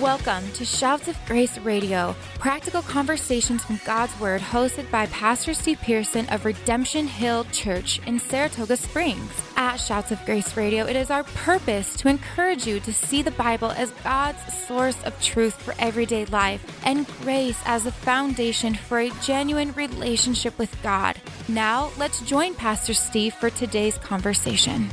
Welcome to Shouts of Grace Radio, practical conversations from God's Word, hosted by Pastor Steve Pearson of Redemption Hill Church in Saratoga Springs. At Shouts of Grace Radio, it is our purpose to encourage you to see the Bible as God's source of truth for everyday life and grace as the foundation for a genuine relationship with God. Now, let's join Pastor Steve for today's conversation.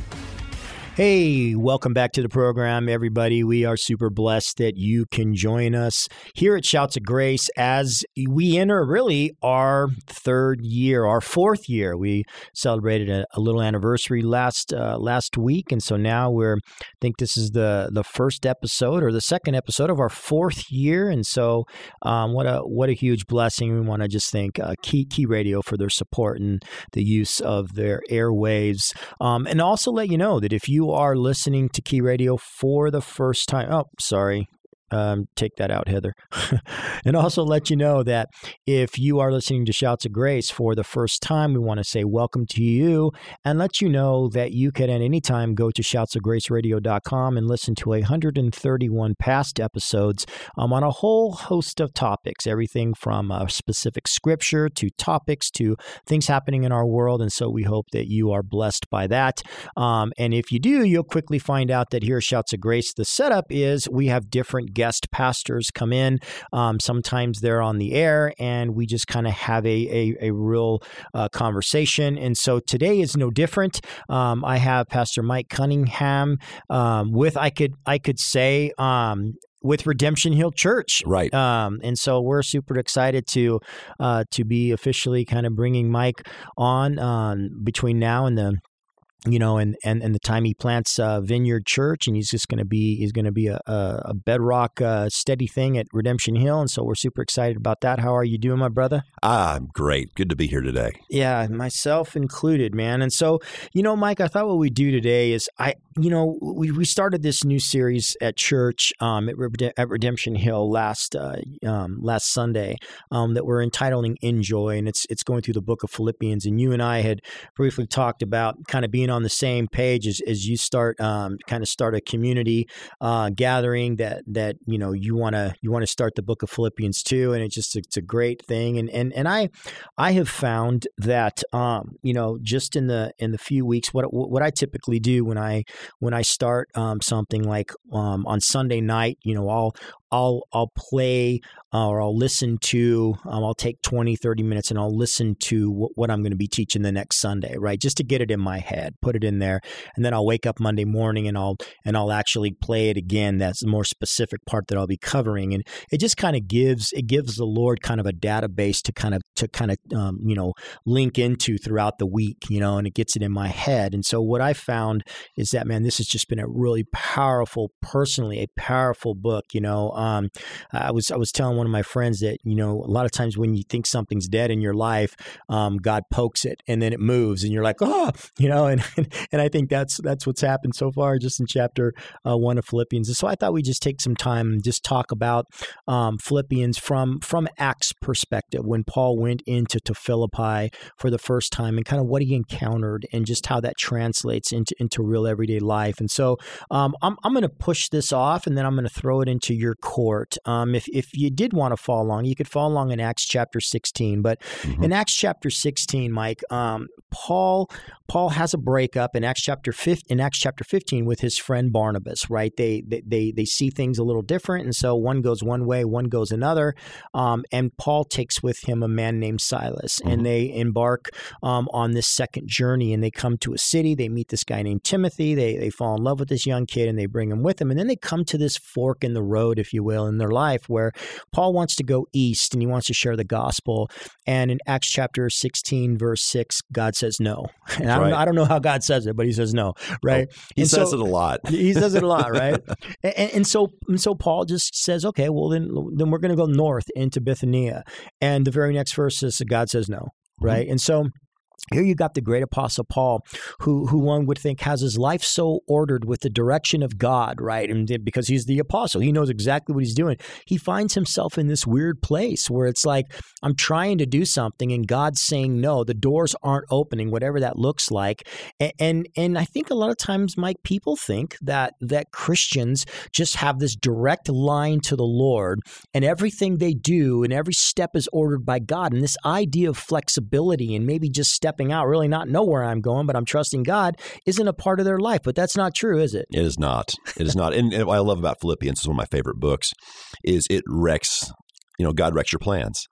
Hey, welcome back to the program, everybody. We are super blessed that you can join us here at Shouts of Grace as we enter really our third year, our fourth year. We celebrated a, a little anniversary last uh, last week, and so now we're I think this is the the first episode or the second episode of our fourth year, and so um, what a what a huge blessing. We want to just thank uh, Key Key Radio for their support and the use of their airwaves, um, and also let you know that if you you are listening to Key Radio for the first time, oh, sorry, um, take that out, Heather. and also let you know that if you are listening to Shouts of Grace for the first time, we want to say welcome to you and let you know that you can at any time go to shoutsofgraceradio.com and listen to 131 past episodes um, on a whole host of topics, everything from a specific scripture to topics to things happening in our world. And so we hope that you are blessed by that. Um, and if you do, you'll quickly find out that here Shouts of Grace, the setup is we have different guest pastors come in. Um, sometimes they're on the air, and we just kind of have a, a, a real uh, conversation. And so today is no different. Um, I have Pastor Mike Cunningham um, with I could I could say um, with Redemption Hill Church, right? Um, and so we're super excited to uh, to be officially kind of bringing Mike on um, between now and the you know, and, and, and the time he plants uh, Vineyard Church, and he's just going to be he's going to be a, a bedrock uh, steady thing at Redemption Hill, and so we're super excited about that. How are you doing, my brother? Ah, I'm great. Good to be here today. Yeah, myself included, man. And so, you know, Mike, I thought what we do today is I, you know, we, we started this new series at church um, at, at Redemption Hill last uh, um, last Sunday um, that we're entitling "Enjoy," and it's it's going through the book of Philippians. And you and I had briefly talked about kind of being on the same page as, as you start um, kind of start a community uh, gathering that that you know you want to you want to start the book of Philippians too, and it's just it's a great thing. And and and I I have found that um, you know just in the in the few weeks what what I typically do when I when I start um, something like um, on Sunday night, you know I'll I'll I'll play uh, or I'll listen to um, I'll take 20 30 minutes and I'll listen to what, what I'm going to be teaching the next Sunday right? Just to get it in my head put it in there and then I'll wake up Monday morning and I'll and I'll actually play it again that's the more specific part that I'll be covering and it just kind of gives it gives the Lord kind of a database to kind of to kind of um, you know link into throughout the week you know and it gets it in my head and so what I found is that man this has just been a really powerful personally a powerful book you know um, I was I was telling one of my friends that you know a lot of times when you think something's dead in your life, um, God pokes it and then it moves, and you're like, oh, you know, and and I think that's that's what's happened so far just in chapter uh, one of Philippians. And so I thought we'd just take some time and just talk about um, Philippians from from Acts perspective when Paul went into to Philippi for the first time and kind of what he encountered and just how that translates into into real everyday life. And so um, I'm I'm going to push this off and then I'm going to throw it into your court. Um, if, if you did want to follow along, you could follow along in Acts chapter 16. But mm-hmm. in Acts chapter 16, Mike, um, Paul Paul has a breakup in Acts chapter 15, in Acts chapter 15 with his friend Barnabas, right? They, they, they, they see things a little different. And so one goes one way, one goes another. Um, and Paul takes with him a man named Silas mm-hmm. and they embark um, on this second journey and they come to a city. They meet this guy named Timothy. They, they fall in love with this young kid and they bring him with them. And then they come to this fork in the road, if you will, in their life where Paul wants to go east and he wants to share the gospel. And in Acts chapter 16, verse 6, God says no. And I, don't, right. I don't know how God says it, but he says no, right? Oh, he and says so, it a lot. he says it a lot, right? and, and, so and so Paul just says, okay, well then then we're going to go north into Bithynia. And the very next verse is God says no, mm-hmm. right? Mm-hmm. And so Here you got the great apostle Paul, who who one would think has his life so ordered with the direction of God, right? And because he's the apostle, he knows exactly what he's doing. He finds himself in this weird place where it's like I'm trying to do something and God's saying no. The doors aren't opening, whatever that looks like. And and, and I think a lot of times, Mike, people think that that Christians just have this direct line to the Lord, and everything they do and every step is ordered by God. And this idea of flexibility and maybe just stepping out, really not know where I'm going, but I'm trusting God, isn't a part of their life. But that's not true, is it? It is not. It is not. And, and what I love about Philippians is one of my favorite books. Is it wrecks, you know, God wrecks your plans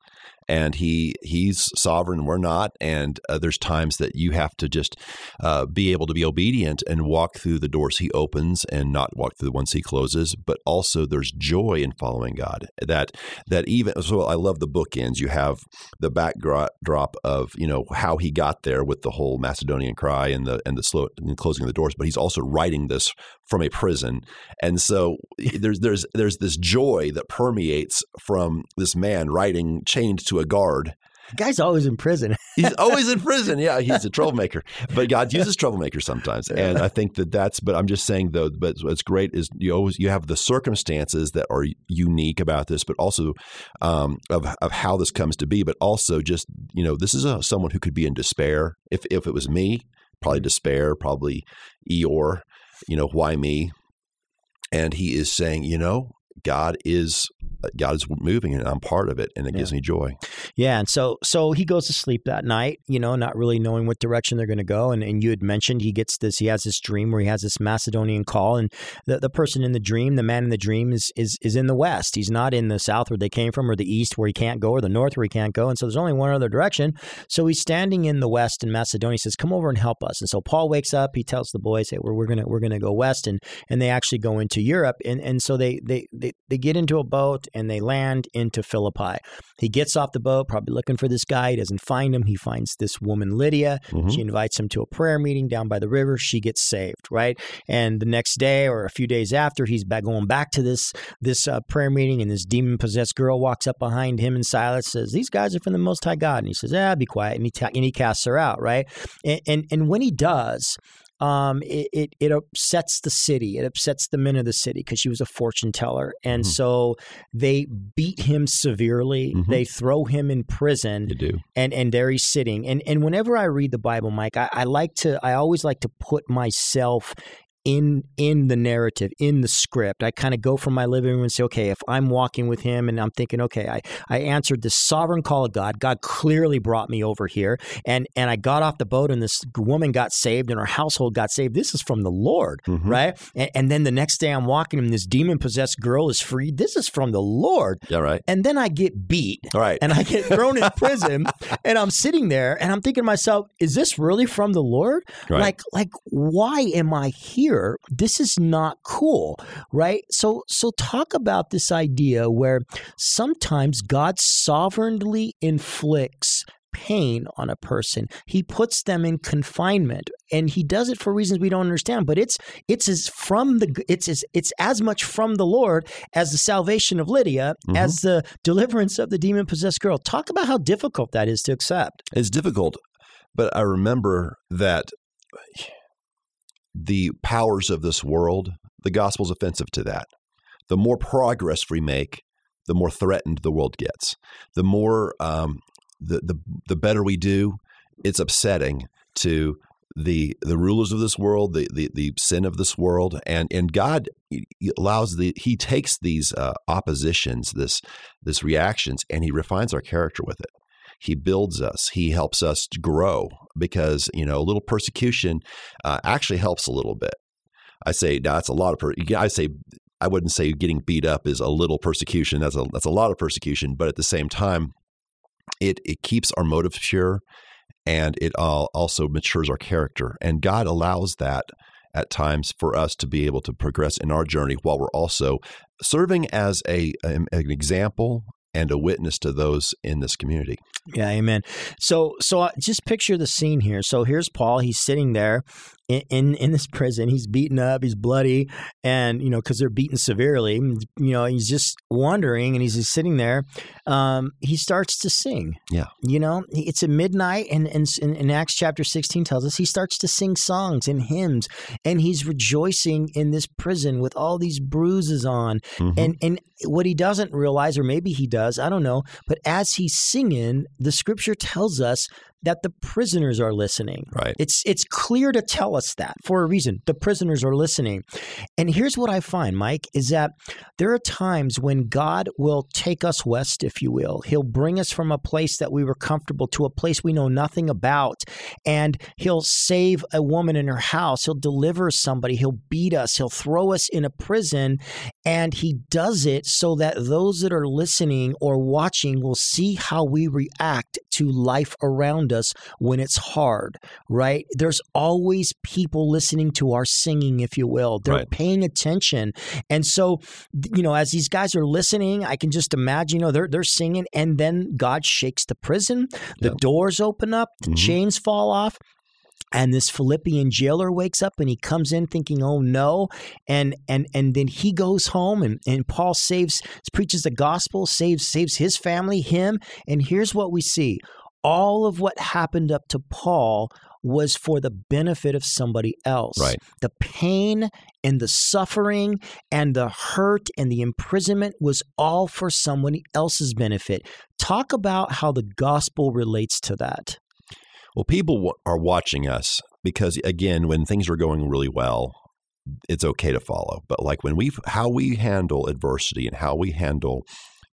and he he's sovereign we're not. And uh, there's times that you have to just uh, be able to be obedient and walk through the doors he opens and not walk through the ones he closes. But also there's joy in following god. That that even so i love the bookends. You have the backdrop drop of you know how he got there with the whole macedonian cry and the and the slow and closing of the doors but he's also writing this from a prison. And so there's there's there's this joy that permeates from this man writing chained to a guard. Guy's always in prison. he's always in prison. Yeah, he's a troublemaker. But God uses troublemakers sometimes, and I think that that's. But I'm just saying though. But what's great is you always you have the circumstances that are unique about this, but also um, of of how this comes to be. But also just you know this is a, someone who could be in despair. If if it was me, probably despair, probably Eeyore. You know why me? And he is saying, you know, God is uh, God is moving and I'm part of it and it yeah. gives me joy. Yeah. And so so he goes to sleep that night, you know, not really knowing what direction they're going to go. And, and you had mentioned he gets this, he has this dream where he has this Macedonian call. And the, the person in the dream, the man in the dream is, is, is in the west. He's not in the south where they came from or the east where he can't go or the north where he can't go. And so there's only one other direction. So he's standing in the west in Macedonia. He says, come over and help us. And so Paul wakes up. He tells the boys, hey, we're, we're going to, we're going to go west. And, and they actually go into Europe. And, and so they, they, they, they get into a boat and they land into Philippi. He gets off the boat, probably looking for this guy. He doesn't find him. He finds this woman, Lydia. Mm-hmm. She invites him to a prayer meeting down by the river. She gets saved, right? And the next day or a few days after, he's back going back to this this uh, prayer meeting, and this demon possessed girl walks up behind him and Silas says, "These guys are from the Most High God." And he says, "Ah, be quiet," and he ta- and he casts her out, right? And and, and when he does, um, it, it, it upsets the city. It upsets the men of the city because she was a fortune teller, and mm-hmm. so they beat him severely. Mm-hmm. They throw him in prison. You do, and and there he's sitting. And and whenever I read the Bible, Mike, I, I like to. I always like to put myself in in the narrative in the script i kind of go from my living room and say okay if i'm walking with him and i'm thinking okay i i answered the sovereign call of god god clearly brought me over here and and i got off the boat and this woman got saved and her household got saved this is from the lord mm-hmm. right? And, and, then the next day i'm walking and this demon possessed girl is freed this is from the lord. Yeah right. And then i get beat. All right. And i get thrown in prison and i'm sitting there and i'm thinking to myself is this really from the lord? Right. like like why am i here here this is not cool right so so talk about this idea where sometimes god sovereignly inflicts pain on a person. He puts them in confinement and he does it for reasons we don't understand, but it's it's as from the it's as it's as much from the Lord as the salvation of Lydia, mm-hmm. as the deliverance of the demon possessed girl. Talk about how difficult that is to accept. It's difficult, but I remember that the powers of this world, the gospel's offensive to that. The more progress we make, the more threatened the world gets. The more um, the, the the better we do, it's upsetting to the the rulers of this world, the the, the sin of this world, and and God allows the He takes these uh, oppositions, this this reactions, and He refines our character with it. He builds us. He helps us grow because you know a little persecution uh, actually helps a little bit. I say that's a lot of. Per- I say I wouldn't say getting beat up is a little persecution. That's a that's a lot of persecution. But at the same time, it it keeps our motives pure, and it all also matures our character. And God allows that at times for us to be able to progress in our journey while we're also serving as a an example and a witness to those in this community. Yeah, amen. So, so uh, just picture the scene here. So here's Paul. He's sitting there in, in, in this prison. He's beaten up, he's bloody, and you know because they're beaten severely. You know, he's just wondering, and he's just sitting there. Um, he starts to sing. Yeah, you know, it's at midnight, and, and, in Acts chapter sixteen tells us he starts to sing songs and hymns, and he's rejoicing in this prison with all these bruises on, mm-hmm. and and what he doesn't realize, or maybe he does, I don't know, but as he's singing, the scripture tells us that the prisoners are listening. Right. It's it's clear to tell us that for a reason. The prisoners are listening. And here's what I find, Mike, is that there are times when God will take us west, if you will. He'll bring us from a place that we were comfortable to a place we know nothing about. And he'll save a woman in her house. He'll deliver somebody. He'll beat us. He'll throw us in a prison. And he does it so that those that are listening or watching will see how we react to life around us when it's hard, right? There's always people listening to our singing, if you will. They're right. paying attention. And so, you know, as these guys are listening, I can just imagine, you know, they're, they're singing, and then God shakes the prison, the yep. doors open up, the mm-hmm. chains fall off, and this Philippian jailer wakes up and he comes in thinking, "Oh no!" and and and then he goes home and and Paul saves, preaches the gospel, saves saves his family, him, and here's what we see: all of what happened up to Paul was for the benefit of somebody else. Right. The pain and the suffering and the hurt and the imprisonment was all for someone else's benefit. Talk about how the gospel relates to that. Well, people are watching us because, again, when things are going really well, it's okay to follow. But like when we, how we handle adversity and how we handle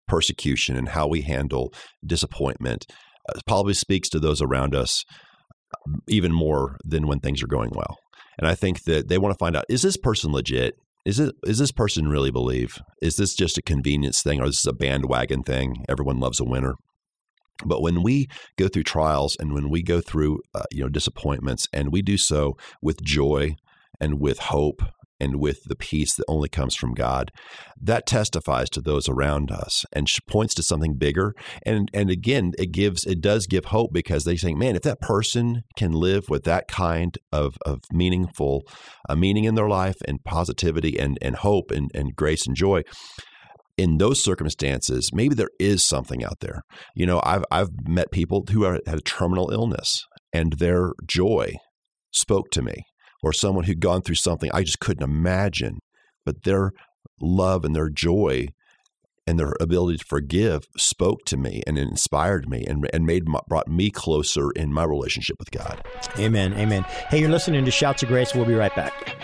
persecution and how we handle disappointment uh, probably speaks to those around us um, even more than when things are going well. And I think that they want to find out is this person legit? Is it is this person really believe? Is this just a convenience thing or is this a bandwagon thing? Everyone loves a winner. But when we go through trials and when we go through uh, you know disappointments and we do so with joy and with hope and with the peace that only comes from God, that testifies to those around us and points to something bigger. And and again, it gives it does give hope because they say, man, if that person can live with that kind of of meaningful uh, meaning in their life and positivity and and hope and, and grace and joy, in those circumstances, maybe there is something out there. You know, I've I've met people who are, had a terminal illness and their joy spoke to me, or someone who'd gone through something I just couldn't imagine, but their love and their joy and their ability to forgive spoke to me and inspired me and, and made brought me closer in my relationship with God. Amen. Amen. Hey, you're listening to Shouts of Grace. We'll be right back.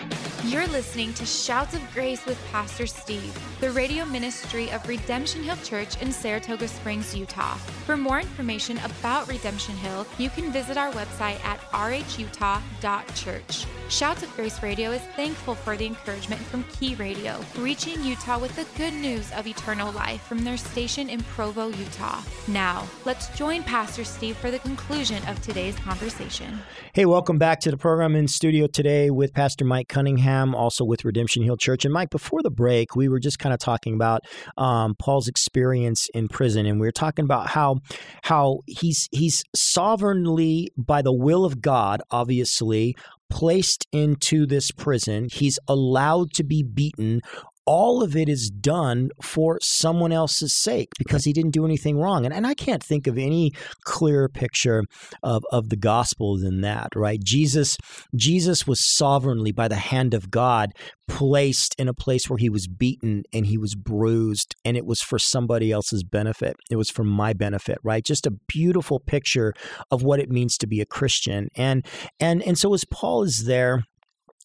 You're listening to Shouts of Grace with Pastor Steve, the radio ministry of Redemption Hill Church in Saratoga Springs, Utah. For more information about Redemption Hill, you can visit our website at rhutah.church. Shouts of Grace Radio is thankful for the encouragement from Key Radio, reaching Utah with the good news of eternal life from their station in Provo, Utah. Now, let's join Pastor Steve for the conclusion of today's conversation. Hey, welcome back to the program in studio today with Pastor Mike Cunningham, also with Redemption Hill Church. And Mike, before the break, we were just kind of talking about um, Paul's experience in prison, and we were talking about how how he's he's sovereignly by the will of God, obviously placed into this prison. He's allowed to be beaten all of it is done for someone else's sake because he didn't do anything wrong. And, and I can't think of any clearer picture of, of the gospel than that, right? Jesus, Jesus was sovereignly by the hand of God placed in a place where he was beaten and he was bruised and it was for somebody else's benefit. It was for my benefit, right? Just a beautiful picture of what it means to be a Christian. And and and so as Paul is there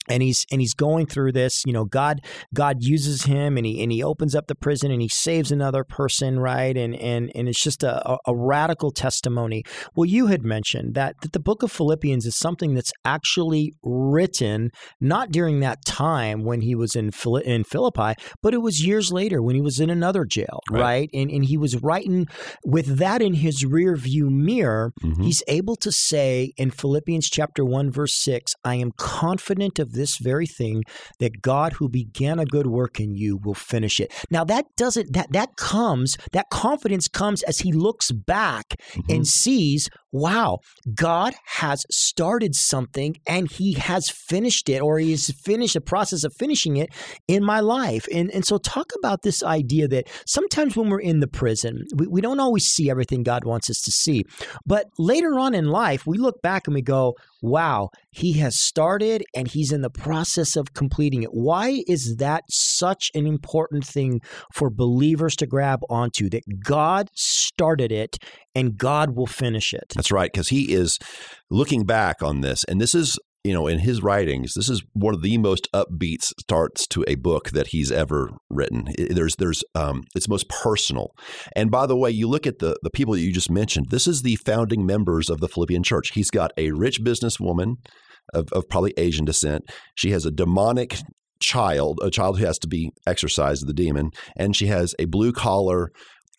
and he's and he's going through this you know god god uses him and he and he opens up the prison and he saves another person right and and and it's just a, a radical testimony well you had mentioned that, that the book of philippians is something that's actually written not during that time when he was in in philippi but it was years later when he was in another jail right, right? and and he was writing with that in his rear view mirror mm-hmm. he's able to say in philippians chapter 1 verse 6 i am confident of this very thing that God who began a good work in you will finish it. Now that doesn't that that comes that confidence comes as he looks back mm-hmm. and sees, wow, God has started something and he has finished it or he has finished the process of finishing it in my life. And and so talk about this idea that sometimes when we're in the prison, we, we don't always see everything God wants us to see. But later on in life, we look back and we go, wow, he has started and he's in the process of completing it. Why is that such an important thing for believers to grab onto that God started it and God will finish it? That's right, because he is looking back on this, and this is you know, in his writings, this is one of the most upbeat starts to a book that he's ever written. There's, there's, um, it's most personal. And by the way, you look at the the people that you just mentioned. This is the founding members of the Philippian church. He's got a rich businesswoman of, of probably Asian descent. She has a demonic child, a child who has to be exorcised, of the demon, and she has a blue collar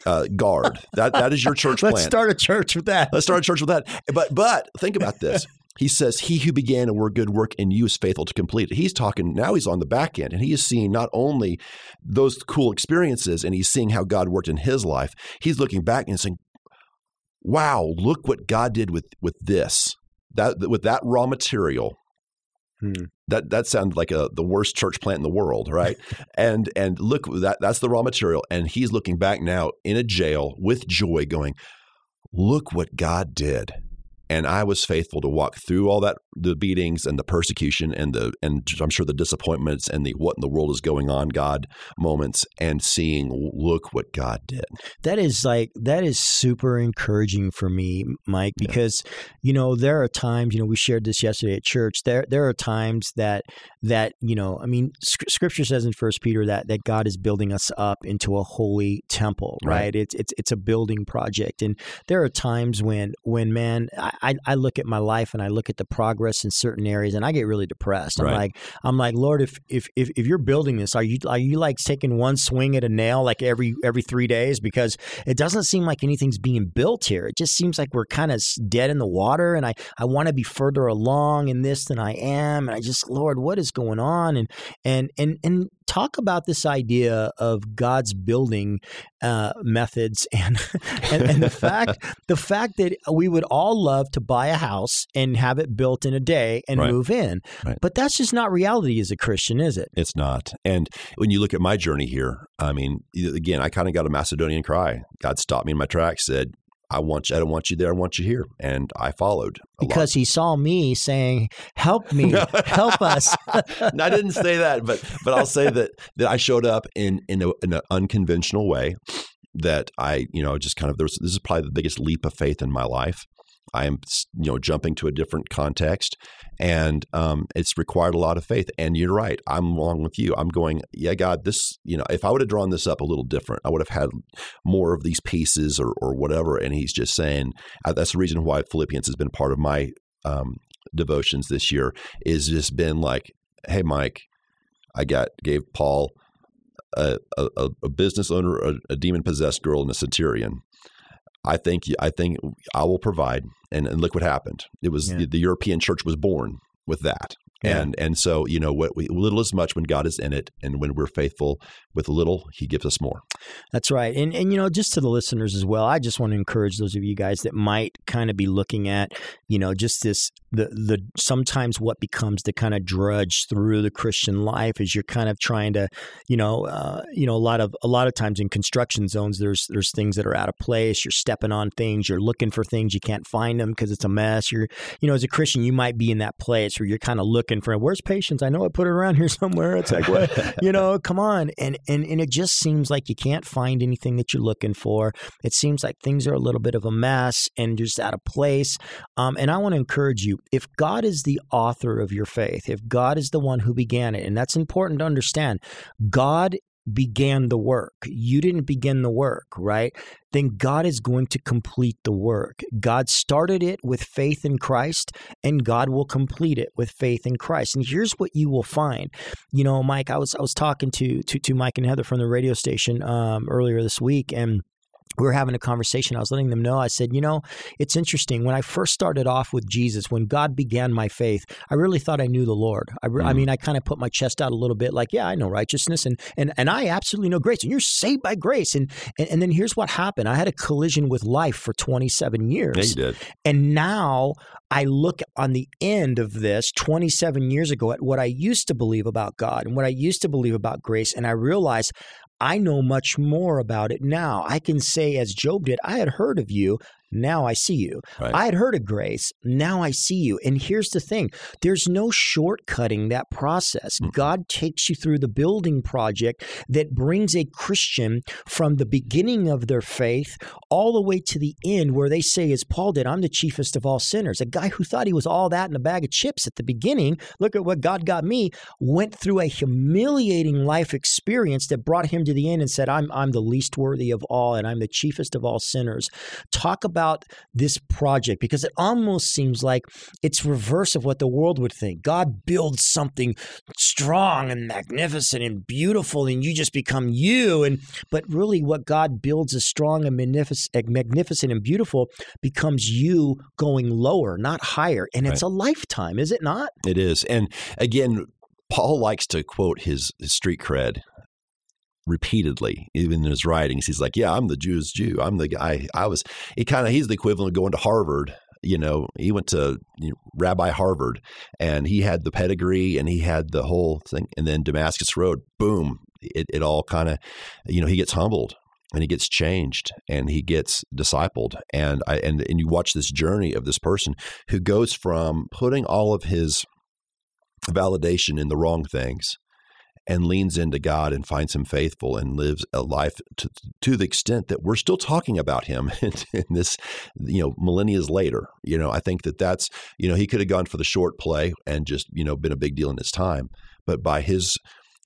uh, guard. That that is your church Let's start a church with that. Let's start a church with that. But but think about this. He says, He who began a work, good work in you is faithful to complete it. He's talking, now he's on the back end, and he is seeing not only those cool experiences and he's seeing how God worked in his life, he's looking back and saying, Wow, look what God did with, with this. That with that raw material. Hmm. That that sounds like a the worst church plant in the world, right? and and look that that's the raw material. And he's looking back now in a jail with joy, going, Look what God did and I was faithful to walk through all that the beatings and the persecution and the and I'm sure the disappointments and the what in the world is going on God moments and seeing look what God did. That is like that is super encouraging for me, Mike, because yeah. you know there are times you know we shared this yesterday at church. There there are times that that you know I mean Scripture says in First Peter that that God is building us up into a holy temple, right? right? It's it's it's a building project, and there are times when when man. I, I, I look at my life and I look at the progress in certain areas and I get really depressed. I'm right. like, I'm like, Lord, if, if if if you're building this, are you are you like taking one swing at a nail like every every three days? Because it doesn't seem like anything's being built here. It just seems like we're kind of dead in the water. And I I want to be further along in this than I am. And I just, Lord, what is going on? And and and and talk about this idea of God's building uh, methods and, and, and the fact the fact that we would all love to buy a house and have it built in a day and right. move in, right. but that's just not reality as a Christian, is it? It's not. And when you look at my journey here, I mean, again, I kind of got a Macedonian cry. God stopped me in my tracks, said, I want you, I don't want you there. I want you here. And I followed. Because lot. he saw me saying, Help me, help us. I didn't say that, but but I'll say that that I showed up in in, a, in an unconventional way that I, you know, just kind of there's this is probably the biggest leap of faith in my life. I am, you know, jumping to a different context, and um, it's required a lot of faith. And you're right. I'm along with you. I'm going, yeah, God, this, you know, if I would have drawn this up a little different, I would have had more of these pieces or or whatever. And He's just saying uh, that's the reason why Philippians has been part of my um, devotions this year. Is just been like, hey, Mike, I got gave Paul. A, a, a business owner, a, a demon possessed girl, and a centurion I think I think I will provide. And, and look what happened. It was yeah. the, the, European church was born with that. Yeah. And and so you know what we, little is much when God is in it, and when we're faithful with little, He gives us more. That's right. And and you know just to the listeners as well, I just want to encourage those of you guys that might kind of be looking at you know just this the the sometimes what becomes the kind of drudge through the Christian life is you're kind of trying to you know uh, you know a lot of a lot of times in construction zones there's there's things that are out of place. You're stepping on things. You're looking for things you can't find them because it's a mess. You're you know as a Christian you might be in that place where you're kind of looking looking for where's patience? I know I put it around here somewhere. It's like, what, you know, come on. And, and, and it just seems like you can't find anything that you're looking for. It seems like things are a little bit of a mess and just out of place. Um, and I want to encourage you if God is the author of your faith, if God is the one who began it, and that's important to understand, God began the work. You didn't begin the work, right? Then God is going to complete the work. God started it with faith in Christ, and God will complete it with faith in Christ. And here's what you will find. You know, Mike, I was I was talking to to, to Mike and Heather from the radio station um, earlier this week, and we were having a conversation. I was letting them know. I said, you know, it's interesting. When I first started off with Jesus, when God began my faith, I really thought I knew the Lord. I, mm. I mean, I kind of put my chest out a little bit, like, yeah, I know righteousness, and and and I absolutely know grace, and you're saved by grace. And and, and then here's what happened: I had a collision with life for 27 years. Yeah, you did. And now I look on the end of this 27 years ago at what I used to believe about God and what I used to believe about grace, and I realize I know much more about it now. I can say, as Job did, I had heard of you, now I see you. Right. I had heard of grace. Now I see you. And here's the thing there's no shortcutting that process. Mm-hmm. God takes you through the building project that brings a Christian from the beginning of their faith all the way to the end, where they say, as Paul did, I'm the chiefest of all sinners. A guy who thought he was all that in a bag of chips at the beginning, look at what God got me, went through a humiliating life experience that brought him to the end and said, I'm, I'm the least worthy of all and I'm the chiefest of all sinners. Talk about about this project because it almost seems like it's reverse of what the world would think. God builds something strong and magnificent and beautiful, and you just become you. And but really, what God builds is strong and eh, magnificent and beautiful becomes you going lower, not higher. And it's right. a lifetime, is it not? It is. And again, Paul likes to quote his, his street cred repeatedly, even in his writings. He's like, "Yeah, I'm the Jew's Jew. I'm the guy. I was." He kind of he's the equivalent of going to Harvard. You know, he went to you know, Rabbi Harvard, and he had the pedigree, and he had the whole thing. And then Damascus Road, boom! It, it all kind of, you know, he gets humbled and he gets changed and he gets discipled and I and and you watch this journey of this person who goes from putting all of his validation in the wrong things and leans into God and finds him faithful and lives a life to, to the extent that we're still talking about him in, in, this, you know, millennia later. You know, I think that that's, you know, he could have gone for the short play and just, you know, been a big deal in his time. But by his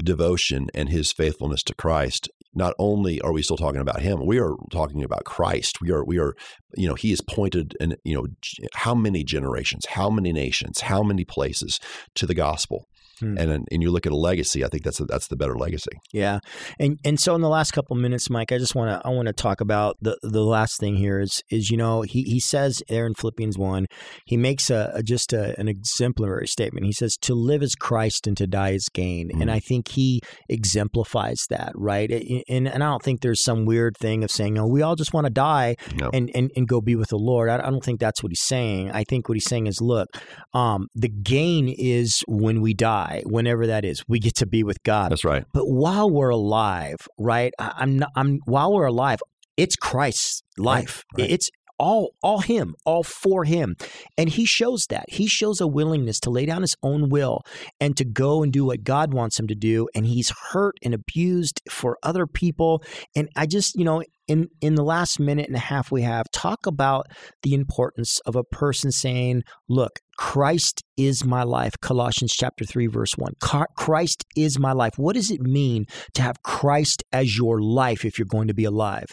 devotion and his faithfulness to Christ, not only are we still talking about him, we are talking about Christ. We are, we are, you know, he is pointed in, you know, how many generations, how many nations, how many places to the gospel. Hmm. And and you look at a legacy, I think that's a, that's the better legacy. Yeah, and and so in the last couple minutes, Mike, I just want to I want to talk about the the last thing here is is you know he he says there in Philippians one, he makes a, a just a, an exemplary statement. He says to live is Christ and to die is gain, hmm and I think he exemplifies that right. And and I don't think there's some weird thing of saying oh we all just want to die no. and, and and go be with the Lord. I, I don't think that's what he's saying. I think what he's saying is look, um, the gain is when we die die, whenever that is, we get to be with God. That's right. But while we're alive, right? I'm not, I'm while we're alive, it's Christ's life. Right, right. It's all all him all for him and he shows that he shows a willingness to lay down his own will and to go and do what god wants him to do and he's hurt and abused for other people and i just you know in in the last minute and a half we have talk about the importance of a person saying look Christ is my life. Colossians chapter 3 verse 1. Christ is my life. What does it mean to have Christ as your life if you're going to be alive?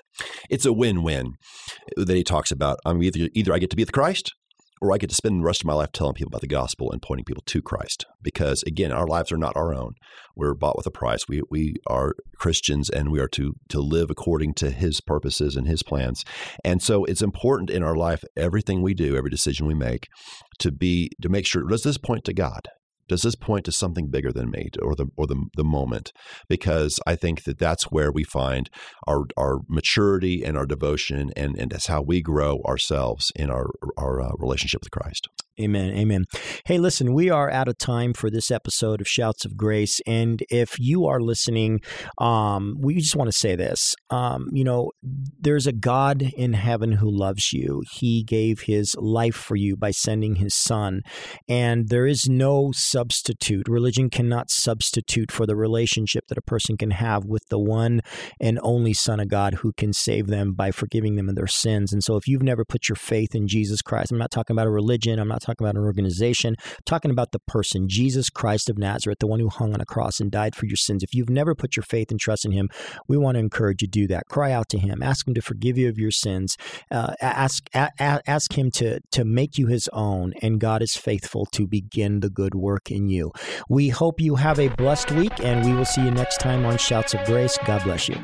It's a win-win that he talks about. I'm either either I get to be with Christ or I get to spend the rest of my life telling people about the gospel and pointing people to Christ. Because again, our lives are not our own. We're bought with a price. We we are Christians and we are to to live according to his purposes and his plans. And so it's important in our life, everything we do, every decision we make, to be to make sure does this point to God? Does this point to something bigger than me or the or the, the moment? Because I think that that's where we find our our maturity and our devotion, and and that's how we grow ourselves in our our uh, relationship with Christ. Amen. Amen. Hey, listen, we are out of time for this episode of Shouts of Grace. And if you are listening, um, we just want to say this. Um, you know, there's a God in heaven who loves you. He gave his life for you by sending his son. And there is no substitute. Religion cannot substitute for the relationship that a person can have with the one and only Son of God who can save them by forgiving them of their sins. And so if you've never put your faith in Jesus Christ, I'm not talking about a religion, I'm not talking about an organization, talking about the person, Jesus Christ of Nazareth, the one who hung on a cross and died for your sins. If you've never put your faith and trust in him, we want to encourage you to do that. Cry out to him, ask him to forgive you of your sins, uh, ask a, ask him to to make you his own, and God is faithful to begin the good work in you. We hope you have a blessed week, and we will see you next time on Shouts of Grace. God bless you.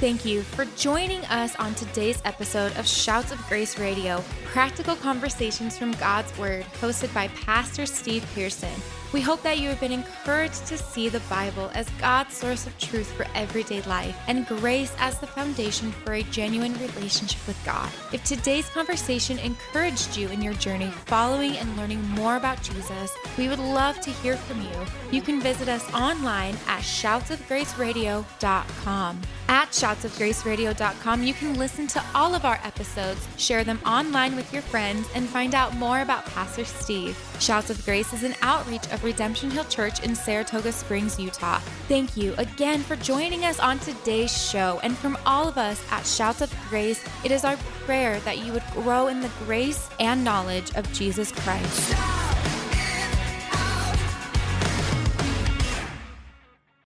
Thank you for joining us on today's episode of Shouts of Grace Radio, practical conversations from God's Word, hosted by Pastor Steve Pearson. We hope that you have been encouraged to see the Bible as God's source of truth for everyday life and grace as the foundation for a genuine relationship with God. If today's conversation encouraged you in your journey following and learning more about Jesus, we would love to hear from you. You can visit us online at shoutsofgraceradio.com. At shoutsofgraceradio.com, you can listen to all of our episodes, share them online with your friends, and find out more about Pastor Steve. Shouts of Grace is an outreach of Redemption Hill Church in Saratoga Springs, Utah. Thank you again for joining us on today's show. And from all of us at Shouts of Grace, it is our prayer that you would grow in the grace and knowledge of Jesus Christ.